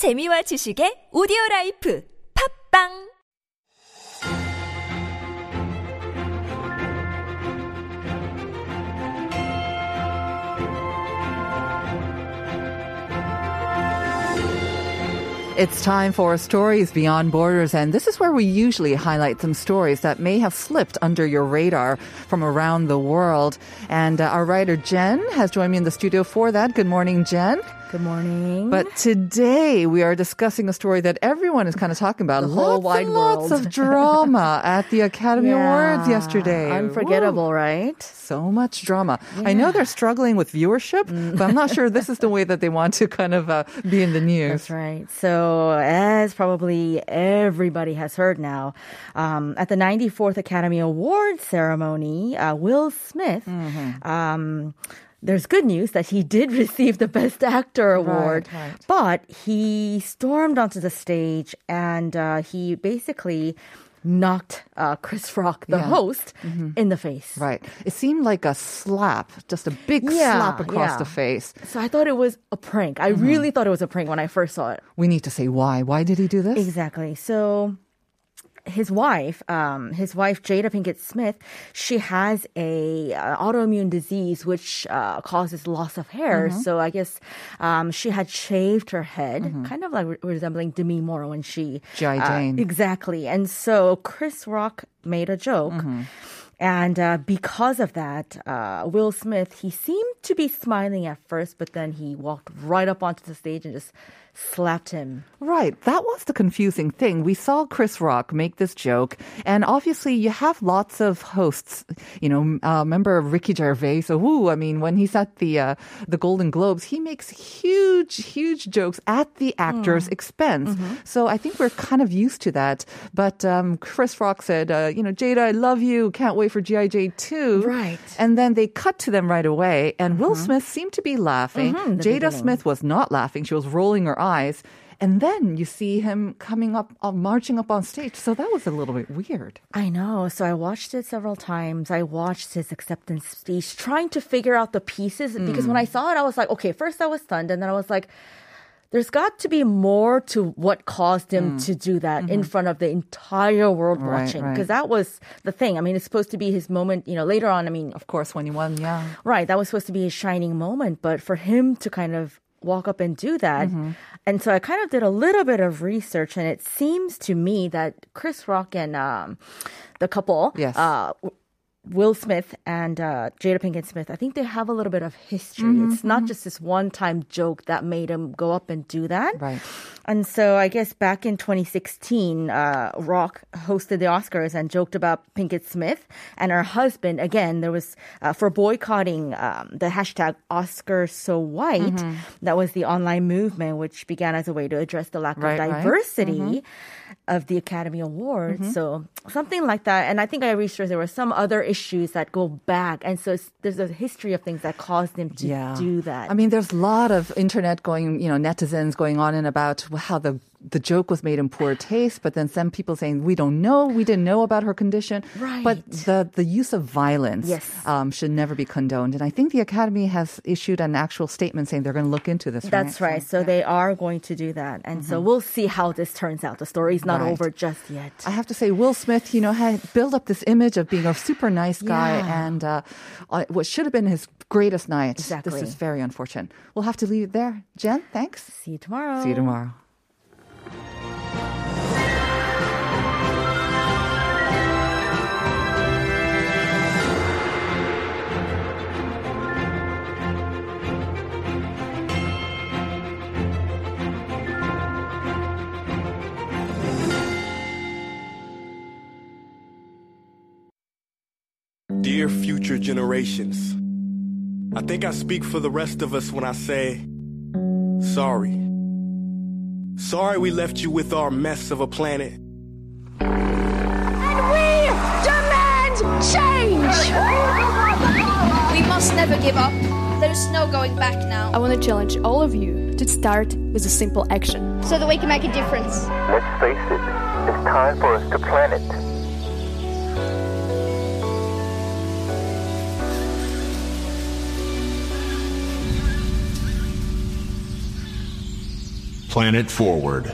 재미와 지식의 오디오 라이프 팝빵 It's time for Stories Beyond Borders, and this is where we usually highlight some stories that may have slipped under your radar from around the world. And uh, our writer Jen has joined me in the studio for that. Good morning, Jen. Good morning. But today we are discussing a story that everyone is kind of talking about. The whole lots wide and lots world. of drama at the Academy Yeah. Awards yesterday. Unforgettable, Woo. right? So much drama. I know they're struggling with viewership, Mm. but I'm not sure this is the way that they want to kind of uh, be in the news. That's right. So, as probably everybody has heard now, um, at the 94th Academy Awards ceremony, uh, Will Smith, Mm-hmm. um, there's good news that he did receive the Best Actor award, right. but he stormed onto the stage and uh, he basically knocked uh, Chris Rock, the Yeah. host, in the face. Right. It seemed like a slap, just a big Yeah, slap across yeah. the face. So I thought it was a prank. I Mm-hmm. really thought it was a prank when I first saw it. We need to say why. Why did he do this? Exactly. So his wife, um, his wife Jada Pinkett Smith, she has a uh, autoimmune disease which uh, causes loss of hair. Mm-hmm. So I guess um, she had shaved her head, kind of like re- resembling Demi Moore when she G.I. uh, Jane. exactly. And so Chris Rock made a joke. Mm-hmm. And uh, because of that, uh, Will Smith, he seemed to be smiling at first, but then he walked right up onto the stage and just slapped him Right. That was the confusing thing. We saw Chris Rock make this joke, and obviously you have lots of hosts. You know, uh, remember Ricky Gervais? So, woo, I mean, when he's at the uh, the Golden Globes, he makes huge, huge jokes at the actor's expense. So I think we're kind of used to that. But um, Chris Rock said, uh, you know, Jada, I love you. Can't wait for GI Jane 2. Right. And then they cut to them right away, and Will Smith seemed to be laughing. in the Jada beginning. Smith was not laughing. She was rolling her eyes. And then you see him coming up, uh, marching up on stage. So that was a little bit weird. I know. So I watched it several times. I watched his acceptance speech, trying to figure out the pieces. Because when I Mm. saw it, I was like, okay, first I was stunned. And then I was like, there's got to be more to what caused him to do that in front of the entire world Mm. Mm-hmm. Right, watching. right. Because that was the thing. I mean, it's supposed to be his moment, you know, later on. I mean, Of course, when he won, yeah. Right, that was supposed to be a shining moment, but for him to kind of walk up and do that. Mm-hmm. And so I kind of did a little bit of research, and it seems to me that Chris Rock and um, the couple, Yes. uh, Will Smith and uh, Jada Pinkett Smith, I think they have a little bit of history. Mm-hmm, It's not just this one time joke that made him go up and do that. Right. And so I guess back in 2016, uh, Rock hosted the Oscars and joked about Pinkett Smith and her husband. Again, there was uh, for boycotting um, the hashtag Oscar So White. Mm-hmm. That was the online movement, which began as a way to address the lack Right, of right. Of the Academy Awards. Mm-hmm. So something like that. And I think I researched there were some other issues that go back. And so there's a history of things that caused him to Yeah. do that. I mean, there's a lot of internet going, you know, netizens going on and about how the the joke was made in poor taste, but then some people saying we don't know, we didn't know about her condition. Right. But the the use of violence Yes. um, should never be condoned. And I think the Academy has issued an actual statement saying they're going to look into this. That's right. So they are going to do that. And so we'll see how this turns out. The story's not Right. over just yet. I have to say, Will Smith, you know, had built up this image of being a super nice guy, Yeah. and uh, uh, what should have been his greatest night. Exactly. This is very unfortunate. We'll have to leave it there. Jen, thanks. See you tomorrow. See you tomorrow. Dear future generations, I think I speak for the rest of us when I say, sorry. Sorry we left you with our mess of a planet. And we demand change! We must never give up. There's no going back now. I want to challenge all of you to start with a simple action. So that we can make a difference. Let's face it, it's time for us to plan it. Planet Forward.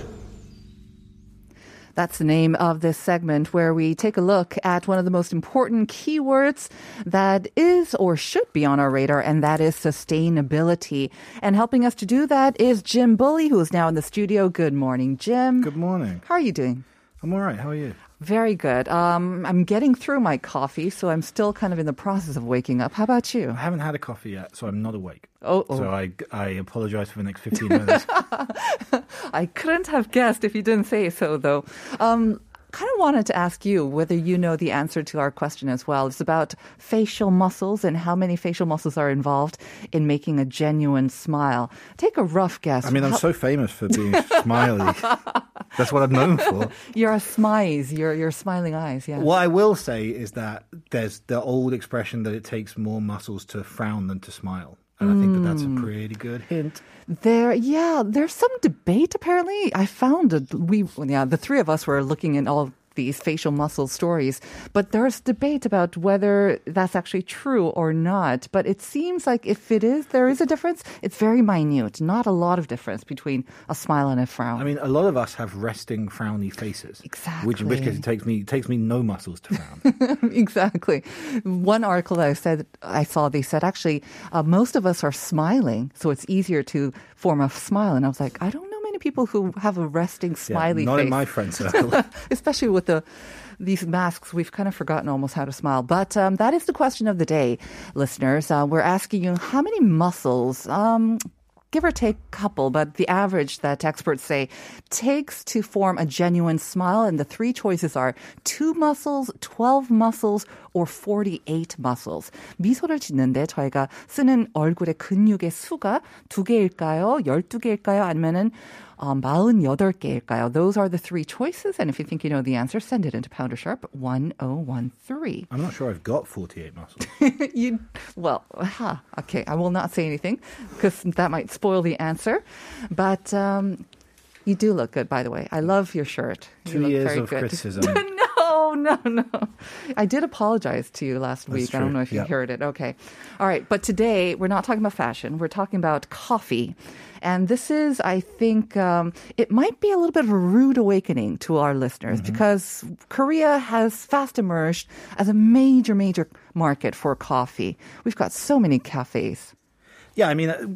That's the name of this segment where we take a look at one of the most important keywords that is or should be on our radar, and that is sustainability. And helping us to do that is Jim Bulley, who is now in the studio. Good morning, Jim. Good morning. How are you doing? I'm all right. How are you? Very good. Um, I'm getting through my coffee, so I'm still kind of in the process of waking up. How about you? I haven't had a coffee yet, so I'm not awake. Oh, oh. So I, I apologize for the next 15 minutes. I couldn't have guessed if you didn't say so, though. Um, kind of wanted to ask you whether you know the answer to our question as well. It's about facial muscles and how many facial muscles are involved in making a genuine smile. Take a rough guess. I mean, I'm How- so famous for being smiley. That's what I'm known for. You're a smize. You're, you're smiling eyes, yeah. What I will say is that there's the old expression that it takes more muscles to frown than to smile. And I think that that's a Mm. pretty good hint. There, yeah, there's some debate apparently. I found it. We, yeah, the three of us were looking at all these facial muscle stories, but there's debate about whether that's actually true or not. But it seems like if it is, there is a difference. It's very minute, not a lot of difference between a smile and a frown. I mean, a lot of us have resting, frowny faces. Exactly. Which, in which case, it takes me it takes me no muscles to frown. exactly. One article that I said I saw they said actually uh, most of us are smiling, so it's easier to form a smile. And I was like, I don't many people who have a resting Yeah, smiley not face. in my friend circle. Especially with the these masks, we've kind of forgotten almost how to smile. But um, that is the question of the day, listeners. Uh, we're asking you how many muscles. Um, Give or take a couple, but the average that experts say takes to form a genuine smile. And the three choices are two muscles, 12 muscles, or 48 muscles. 미소를 짓는데 저희가 쓰는 얼굴의 근육의 수가 두 개일까요? 12개일까요? 아니면은 um, 48개일까요? Those are the three choices. And if you think you know the answer, send it into Pounder Sharp 1013. I'm not sure I've got 48 muscles. you, well, huh, okay, I will not say anything because that might spoil the answer. But um, you do look good, by the way. I love your shirt. You Two look years very of good. criticism. no, no, no. I did apologize to you last week. I don't know if you Yeah. heard it. Okay. All right. But today, we're not talking about fashion. We're talking about coffee. And this is, I think, um, it might be a little bit of a rude awakening to our listeners Mm-hmm. because Korea has fast emerged as a major, major market for coffee. We've got so many cafes. Yeah, I mean, uh,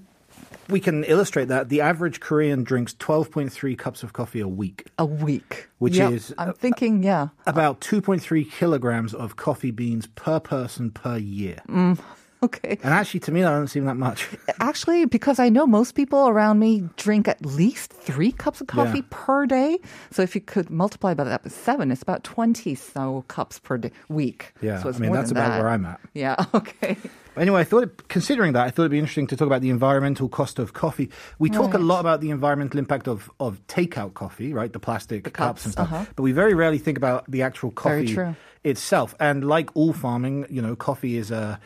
we can illustrate that. The average Korean drinks 12.3 cups of coffee a week, A week. Which Yep, is, I'm thinking, yeah. about 2.3 kilograms of coffee beans per person per year. Mm, okay. And actually, to me, that doesn't seem that much. Actually, because I know most people around me drink at least three cups of coffee Yeah. per day. So if you could multiply by that by seven, it's about 20 so cups per day, week. Yeah, so it's I mean, that's about that. where I'm at. Yeah, okay. Anyway, I thought, considering that, I thought it'd be interesting to talk about the environmental cost of coffee. We talk a lot about the environmental impact of, of takeout coffee, right? The plastic The cups, and stuff. uh-huh. But we very rarely think about the actual coffee itself. And like all farming, you know, coffee is uh,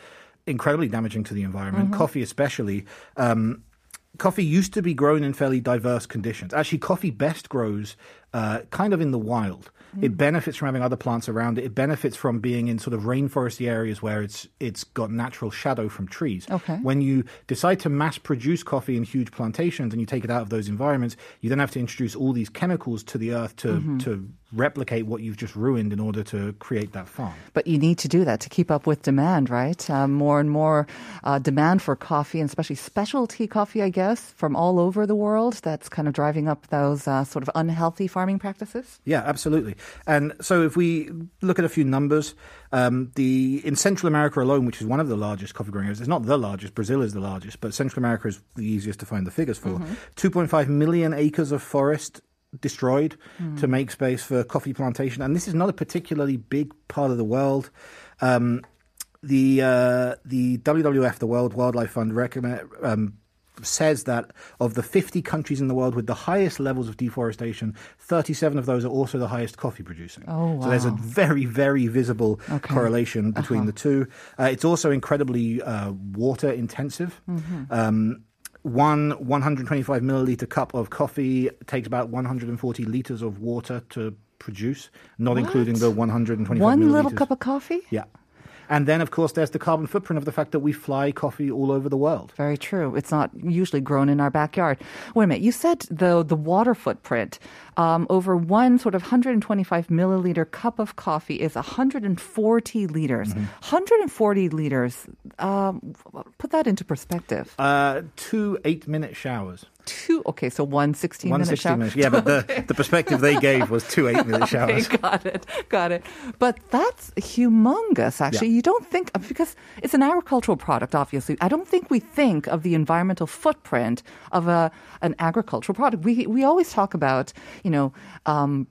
incredibly damaging to the environment. Mm-hmm. Coffee, especially. Um, coffee used to be grown in fairly diverse conditions. Actually, coffee best grows uh, kind of in the wild. Mm. It benefits from having other plants around it. It benefits from being in sort of rainforesty areas where it's it's got natural shadow from trees. Okay. When you decide to mass produce coffee in huge plantations and you take it out of those environments, you then have to introduce all these chemicals to the earth to Mm-hmm. to replicate what you've just ruined in order to create that farm. But you need to do that to keep up with demand, right? Uh, more and more uh, demand for coffee, and especially specialty coffee, I guess, from all over the world. That's kind of driving up those uh, sort of unhealthy farming practices. Yeah, absolutely. And so if we look at a few numbers, um, the in Central America alone, which is one of the largest coffee growing areas, it's not the largest. Brazil is the largest, but Central America is the easiest to find the figures for. 2.5 million acres of forest destroyed to make space for coffee plantation, and this is not a particularly big part of the world. Um, the uh, the WWF, the World Wildlife Fund, recommend, um, says that of the 50 countries in the world with the highest levels of deforestation, 37 of those are also the highest coffee producing. Oh, So there's a very, very visible Okay. correlation between the two. Uh, it's also incredibly uh, water intensive. Mm-hmm. Um, one 125 milliliter cup of coffee takes about 140 liters of water to produce, not including the 125 One milliliters. little cup of coffee? Yeah. And then, of course, there's the carbon footprint of the fact that we fly coffee all over the world. Very true. It's not usually grown in our backyard. Wait a minute. You said the the water footprint um, over one sort of 125 milliliter cup of coffee is 140 liters. Mm-hmm. 140 liters. Um, put that into perspective. Uh, two eight minute showers. Two. Okay, so one 16 One minute 60 shower. minutes. Yeah, but the, the perspective they gave was two eight minute Okay, showers. got it, got it. But that's humongous, actually. Yeah. You don't think, because it's an agricultural product, obviously. I don't think we think of the environmental footprint of a, an agricultural product. We, we always talk about, you know, um,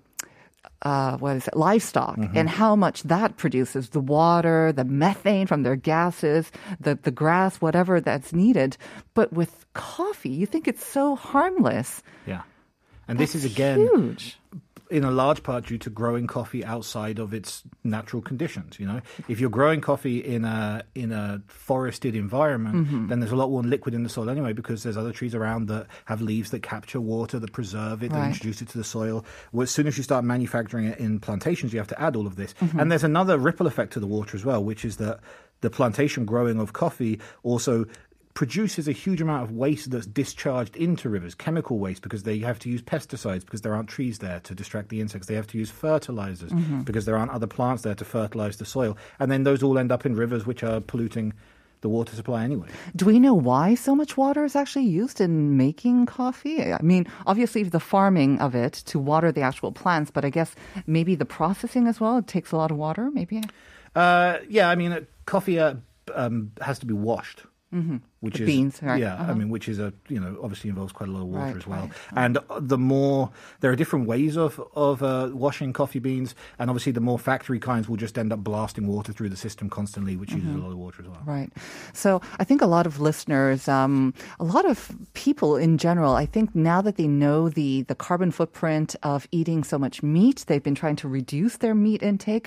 uh, what is it, livestock and how much that produces the water, the methane from their gases, the, the grass, whatever that's needed. But with coffee, you think it's so harmless. Yeah. And this is again huge. In a large part due to growing coffee outside of its natural conditions. You know, if you're growing coffee in a in a forested environment, Mm-hmm. then there's a lot more liquid in the soil anyway because there's other trees around that have leaves that capture water, that preserve it, that introduce it to the soil. Well, as soon as you start manufacturing it in plantations, you have to add all of this. Mm-hmm. And there's another ripple effect to the water as well, which is that the plantation growing of coffee also produces a huge amount of waste that's discharged into rivers, chemical waste, because they have to use pesticides because there aren't trees there to distract the insects. They have to use fertilizers because there aren't other plants there to fertilize the soil. And then those all end up in rivers which are polluting the water supply anyway. Do we know why so much water is actually used in making coffee? I mean, obviously the farming of it to water the actual plants, but I guess maybe the processing as well. It takes a lot of water, maybe. Uh, yeah, I mean, uh, coffee uh, um, has to be washed. Which The is beans, right. yeah. I Uh-huh. mean, which is a you know obviously involves quite a lot of water Right, as well. right. And the more there are different ways of of uh, washing coffee beans, and obviously the more factory kinds will just end up blasting water through the system constantly, which uses a lot of water as well. Mm-hmm. Right. So I think a lot of listeners, um, a lot of people in general, I think now that they know the, the carbon footprint of eating so much meat, they've been trying to reduce their meat intake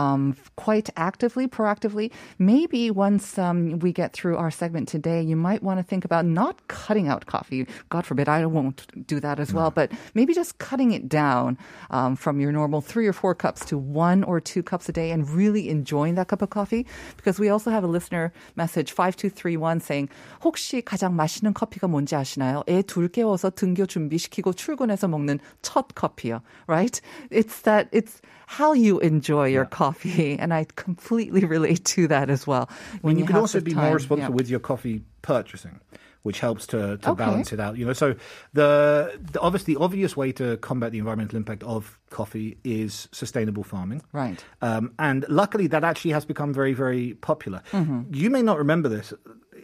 um, quite actively, proactively. Maybe once um, we get through our segment today, you might want to think about not cutting out coffee. God forbid, I won't do that as well, but maybe just cutting it down um, from your normal three or four cups to one or two cups a day and really enjoying that cup of coffee. Because we also have a listener message 5231 saying 혹시 가장 맛있는 커피가 뭔지 아시나요? 애 둘 깨워서 등교 준비시키고 출근해서 먹는 첫 커피요. Right? It's that it's how you enjoy your coffee and I completely relate to that as well. I mean, you can have also the be time, more responsible yeah. with your coffee purchasing, which helps to, to Okay. balance it out. You know, so the, the obviously the obvious way to combat the environmental impact of coffee is sustainable farming. Right. Um, and luckily, that actually has become very, very popular. Mm-hmm. You may not remember this.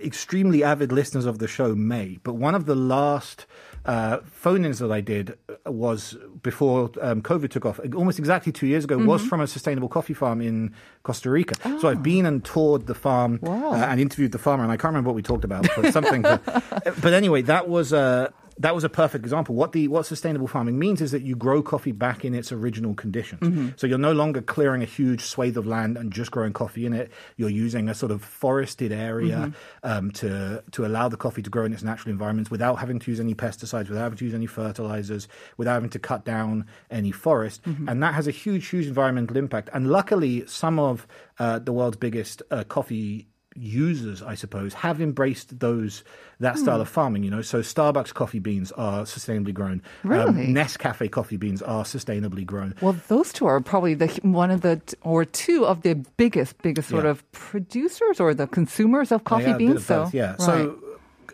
Extremely avid listeners of the show may, but one of the last uh, phone-ins that I did was before um, COVID took off, almost exactly two years ago, was Mm-hmm. from a sustainable coffee farm in Costa Rica. So I've been and toured the farm Oh. Wow. uh, and interviewed the farmer, and I can't remember what we talked about, but something. but, but anyway, that was. Uh, that was a perfect example. What the what sustainable farming means is that you grow coffee back in its original conditions. Mm-hmm. So you're no longer clearing a huge swathe of land and just growing coffee in it. You're using a sort of forested area Mm-hmm. um, to to allow the coffee to grow in its natural environments without having to use any pesticides, without having to use any fertilizers, without having to cut down any forest. Mm-hmm. And that has a huge, huge environmental impact. And luckily, some of uh, the world's biggest uh, coffee users, I suppose, have embraced those that Hmm. style of farming. You know, so Starbucks coffee beans are sustainably grown. Um, Really? Nescafe coffee beans are sustainably grown. Well, those two are probably the one of the or two of the biggest, biggest sort Yeah. of producers or the consumers of coffee Yeah, beans. of so both, yeah. right. Mm. So.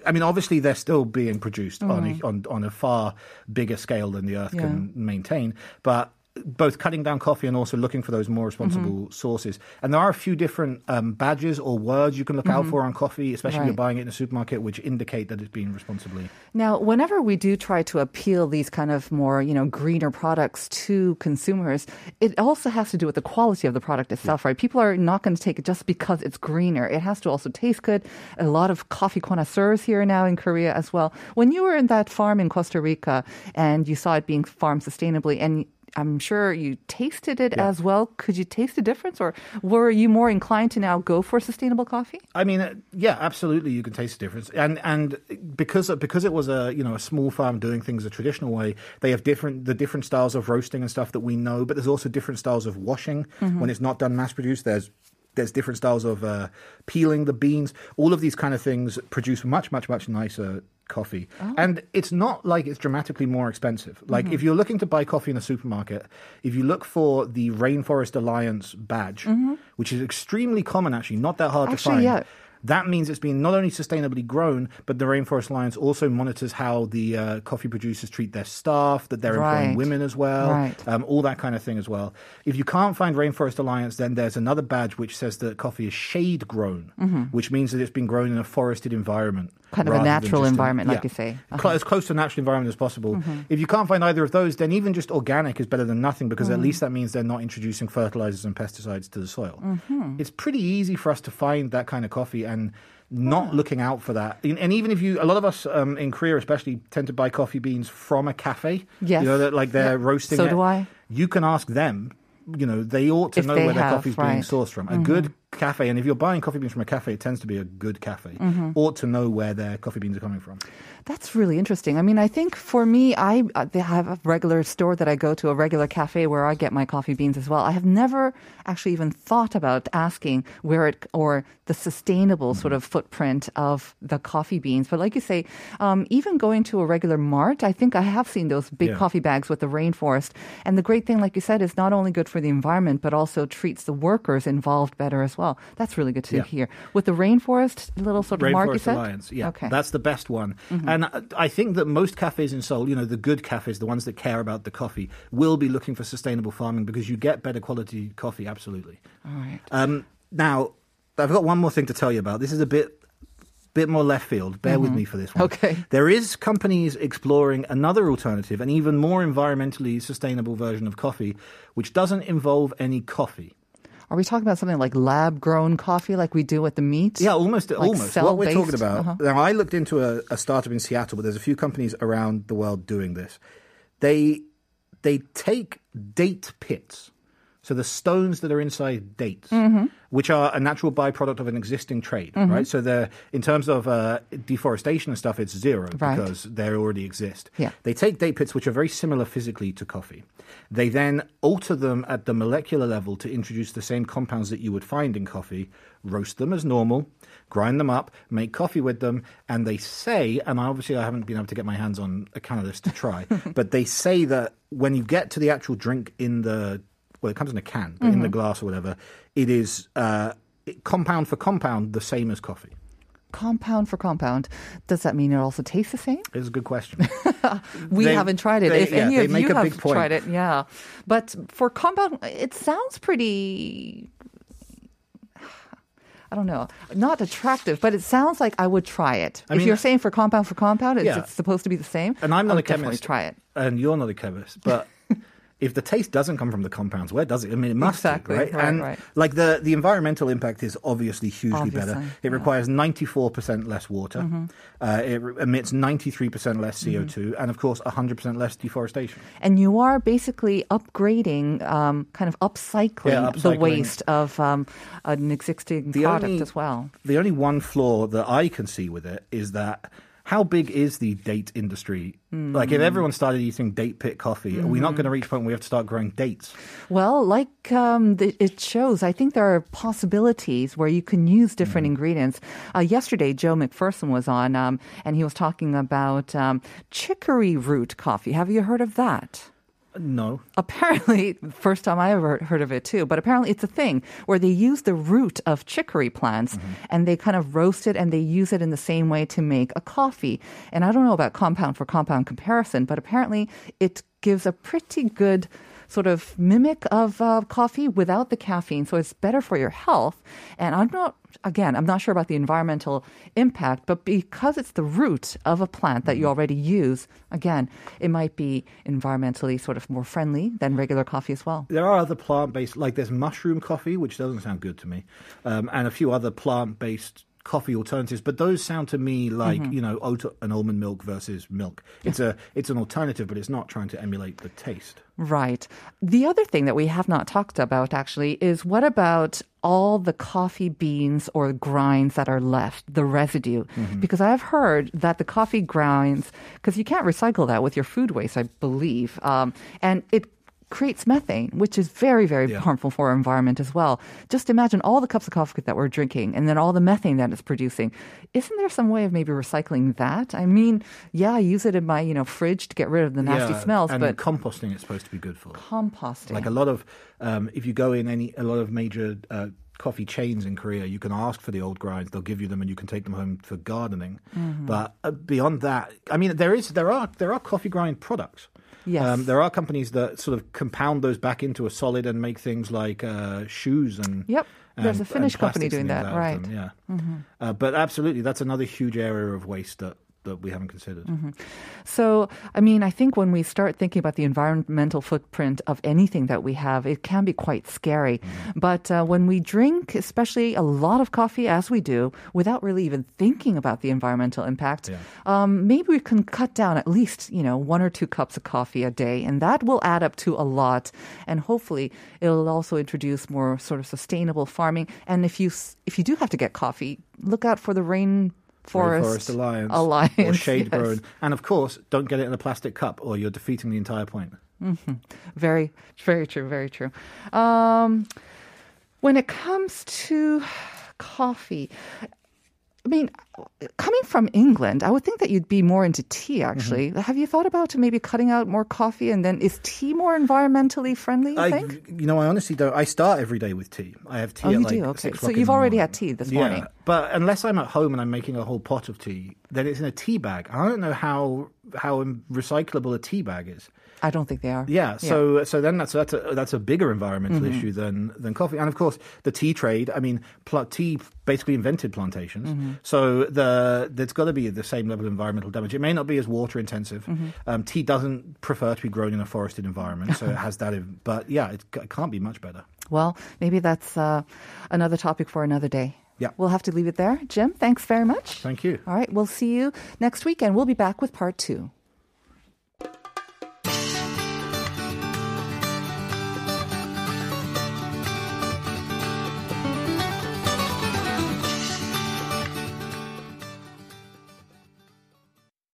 I mean, obviously, they're still being produced on, a, on on a far bigger scale than the Earth can maintain. But both cutting down coffee and also looking for those more responsible Mm-hmm. sources. And there are a few different um, badges or words you can look out for on coffee, especially if you're Mm-hmm. Buying it in a supermarket, which indicate that it's being responsibly. Now, whenever we do try to appeal these kind of more, you know, greener products to consumers, it also has to do with the quality of the product itself, right? People are not going to take it just because it's greener. It has to also taste good. A lot of coffee connoisseurs here now in Korea as well. When you were in that farm in Costa Rica and you saw it being farmed sustainably and I'm sure you tasted it as well. Could you taste the difference, or were you more inclined to now go for sustainable coffee? I mean, uh, yeah, absolutely, you can taste the difference, and and because because it was a you know a small farm doing things a traditional way, they have different the different styles of roasting and stuff that we know, but there's also different styles of washing when it's not done mass produced. There's there's different styles of uh, peeling the beans. All of these kind of things produce much, much, much nicer coffee. And it's not like it's dramatically more expensive. Like if you're looking to buy coffee in a supermarket, if you look for the Rainforest Alliance badge, which is extremely common actually, not that hard to find. yeah. That means it's been not only sustainably grown, but the Rainforest Alliance also monitors how the uh, coffee producers treat their staff, that they're employing women as well, Right. um, all that kind of thing as well. If you can't find Rainforest Alliance, then there's another badge which says that coffee is shade grown, which means that it's been grown in a forested environment. Mm-hmm. Kind of a natural environment, like yeah. you say. Uh-huh. As close to a natural environment as possible. Mm-hmm. If you can't find either of those, then even just organic is better than nothing because Mm. at least that means they're not introducing fertilizers and pesticides to the soil. Mm-hmm. It's pretty easy for us to find that kind of coffee and not looking out for that. And even if you, a lot of us um, in Korea especially tend to buy coffee beans from a cafe. Yes. You know, that like they're Yeah. roasting So it. do I. You can ask them. You know, they ought to If know where their have, coffee's being right. Mm-hmm. sourced from. A good cafe, and if you're buying coffee beans from a cafe, it tends to be a good cafe, Mm-hmm. ought to know where their coffee beans are coming from. That's really interesting. I mean, I think for me, I uh, they have a regular store that I go to, a regular cafe where I get my coffee beans as well. I have never actually even thought about asking where it or the sustainable sort of footprint of the coffee beans. But like you say, um, even going to a regular mart, I think I have seen those big Yeah. coffee bags with the rainforest. And the great thing, like you said, is not only good for the environment, but also treats the workers involved better as well. That's really good to Yeah. hear. With the rainforest little sort of mark, you Rainforest said? Alliance, yeah, Okay. that's the best one. And uh, I think that most cafes in Seoul, you know, the good cafes, the ones that care about the coffee, will be looking for sustainable farming because you get better quality coffee. Absolutely. All right. Um, now, I've got one more thing to tell you about. This is a bit bit more left field. Bear with me for this one. Okay. There is companies exploring another alternative, an even more environmentally sustainable version of coffee, which doesn't involve any coffee. Are we talking about something like lab grown coffee like we do with the meat? Yeah, almost. Like almost. What we're talking about. Uh-huh. Now, I looked into a, a startup in Seattle, but there's a few companies around the world doing this. They they take date pits, so the stones that are inside dates, Mm-hmm. which are a natural byproduct of an existing trade, right? So they're in terms of uh, deforestation and stuff, it's zero Right. because they already exist. Yeah. They take date pits, which are very similar physically to coffee. They then alter them at the molecular level to introduce the same compounds that you would find in coffee, roast them as normal, grind them up, make coffee with them, and they say, and obviously I haven't been able to get my hands on a can of this to try, but they say that when you get to the actual drink in the, well, it comes in a can, but in the glass or whatever, it is uh, it- compound for compound the same as coffee. Compound for compound. Does that mean it also tastes the same? It's a good question. We They- haven't tried it. they- if yeah, any of you have tried it, yeah. But for compound, it sounds pretty. I don't know, not attractive, but it sounds like I would try it. I if mean- you're saying for compound for compound, it's, Yeah. it's supposed to be the same. And I'm not a chemist. try it. And you're not a chemist. But if the taste doesn't come from the compounds, where does it? I mean, it must Exactly, right? right, and right. like the, the environmental impact is obviously hugely better. It yeah. requires 94% less water. Mm-hmm. Uh, it emits 93% less CO2. And of course, 100% less deforestation. And you are basically upgrading, um, kind of upcycling, Yeah, the waste of um, an existing The product only- as well. The only one flaw that I can see with it is that how big is the date industry? Like, Hmm. if everyone started eating date pit coffee, are we not going to reach a point where we have to start growing dates? Well, like um, the, it shows, I think there are possibilities where you can use different ingredients. Uh, yesterday, Joe McPherson was on, um, and he was talking about um, chicory root coffee. Have you heard of that? No. apparently first time i ever heard of it too but apparently it's a thing where they use the root of chicory plants mm-hmm. and they kind of roast it and they use it in the same way to make a coffee and i don't know about compound for compound comparison but apparently it gives a pretty good sort of mimic of uh, coffee without the caffeine so it's better for your health. And i'm not again i'm not sure about the environmental impact but because it's the root of a plant that you already use again it might be environmentally sort of more friendly than regular coffee as well. There are other plant based, like there's mushroom coffee, which doesn't sound good to me, um, and a few other plant based coffee alternatives. But those sound to me like Mm-hmm. you know oat and almond milk versus milk. It's a it's an alternative, but it's not trying to emulate the taste. Right. The other thing that we have not talked about actually is what about all the coffee beans or grinds that are left, the residue? Because I've heard that the coffee grinds, because you can't recycle that with your food waste, I believe, um, and it creates methane, which is very, very Yeah. harmful for our environment as well. Just imagine all the cups of coffee that we're drinking and then all the methane that it's producing. Isn't there some way of maybe recycling that? I mean, yeah, I use it in my, you know, fridge to get rid of the nasty Yeah, smells, and but composting it's supposed to be good for. composting. Like a lot of, um, if you go in any, a lot of major uh, coffee chains in Korea, you can ask for the old grinds. They'll give you them, and you can take them home for gardening. Mm-hmm. But uh, beyond that, I mean, there is there are there are coffee grind products. Yes. Um, there are companies that sort of compound those back into a solid and make things like uh, shoes and. Yep. There's a Finnish company doing that, right. them, Yeah. Uh, but absolutely, that's another huge area of waste that, that we haven't considered. Mm-hmm. So, I mean, I think when we start thinking about the environmental footprint of anything that we have, it can be quite scary. Mm-hmm. But uh, when we drink, especially a lot of coffee, as we do, without really even thinking about the environmental impact, Yeah. um, maybe we can cut down at least, you know, one or two cups of coffee a day, and that will add up to a lot. And hopefully, it'll also introduce more sort of sustainable farming. And if you if you do have to get coffee, look out for the rain. Forest, Rainforest Alliance, Alliance, or Shade yes. Grown, and of course, don't get it in a plastic cup, or you're defeating the entire point. Very, very true, very true. Um, when it comes to coffee, I mean, coming from England, I would think that you'd be more into tea, actually. Mm-hmm. Have you thought about maybe cutting out more coffee and then is tea more environmentally friendly, you I, think? you know, I honestly don't. I start every day with tea. I have tea Oh, you like do? Okay. So you've already morning. had tea this yeah, morning. but unless I'm at home and I'm making a whole pot of tea, then it's in a tea bag. I don't know how how recyclable a tea bag is. I don't think they are. Yeah, so so then that's that's a that's a bigger environmental Mm-hmm. issue than than coffee, and of course the tea trade. I mean, pl- tea basically invented plantations, Mm-hmm. so the there's got to be the same level of environmental damage. It may not be as water intensive. Mm-hmm. Um, tea doesn't prefer to be grown in a forested environment, so it has that. But yeah, it, it can't be much better. Well, maybe that's uh, another topic for another day. Yeah. We'll have to leave it there. Jim, thanks very much. Thank you. All right, we'll see you next week, and we'll be back with part two.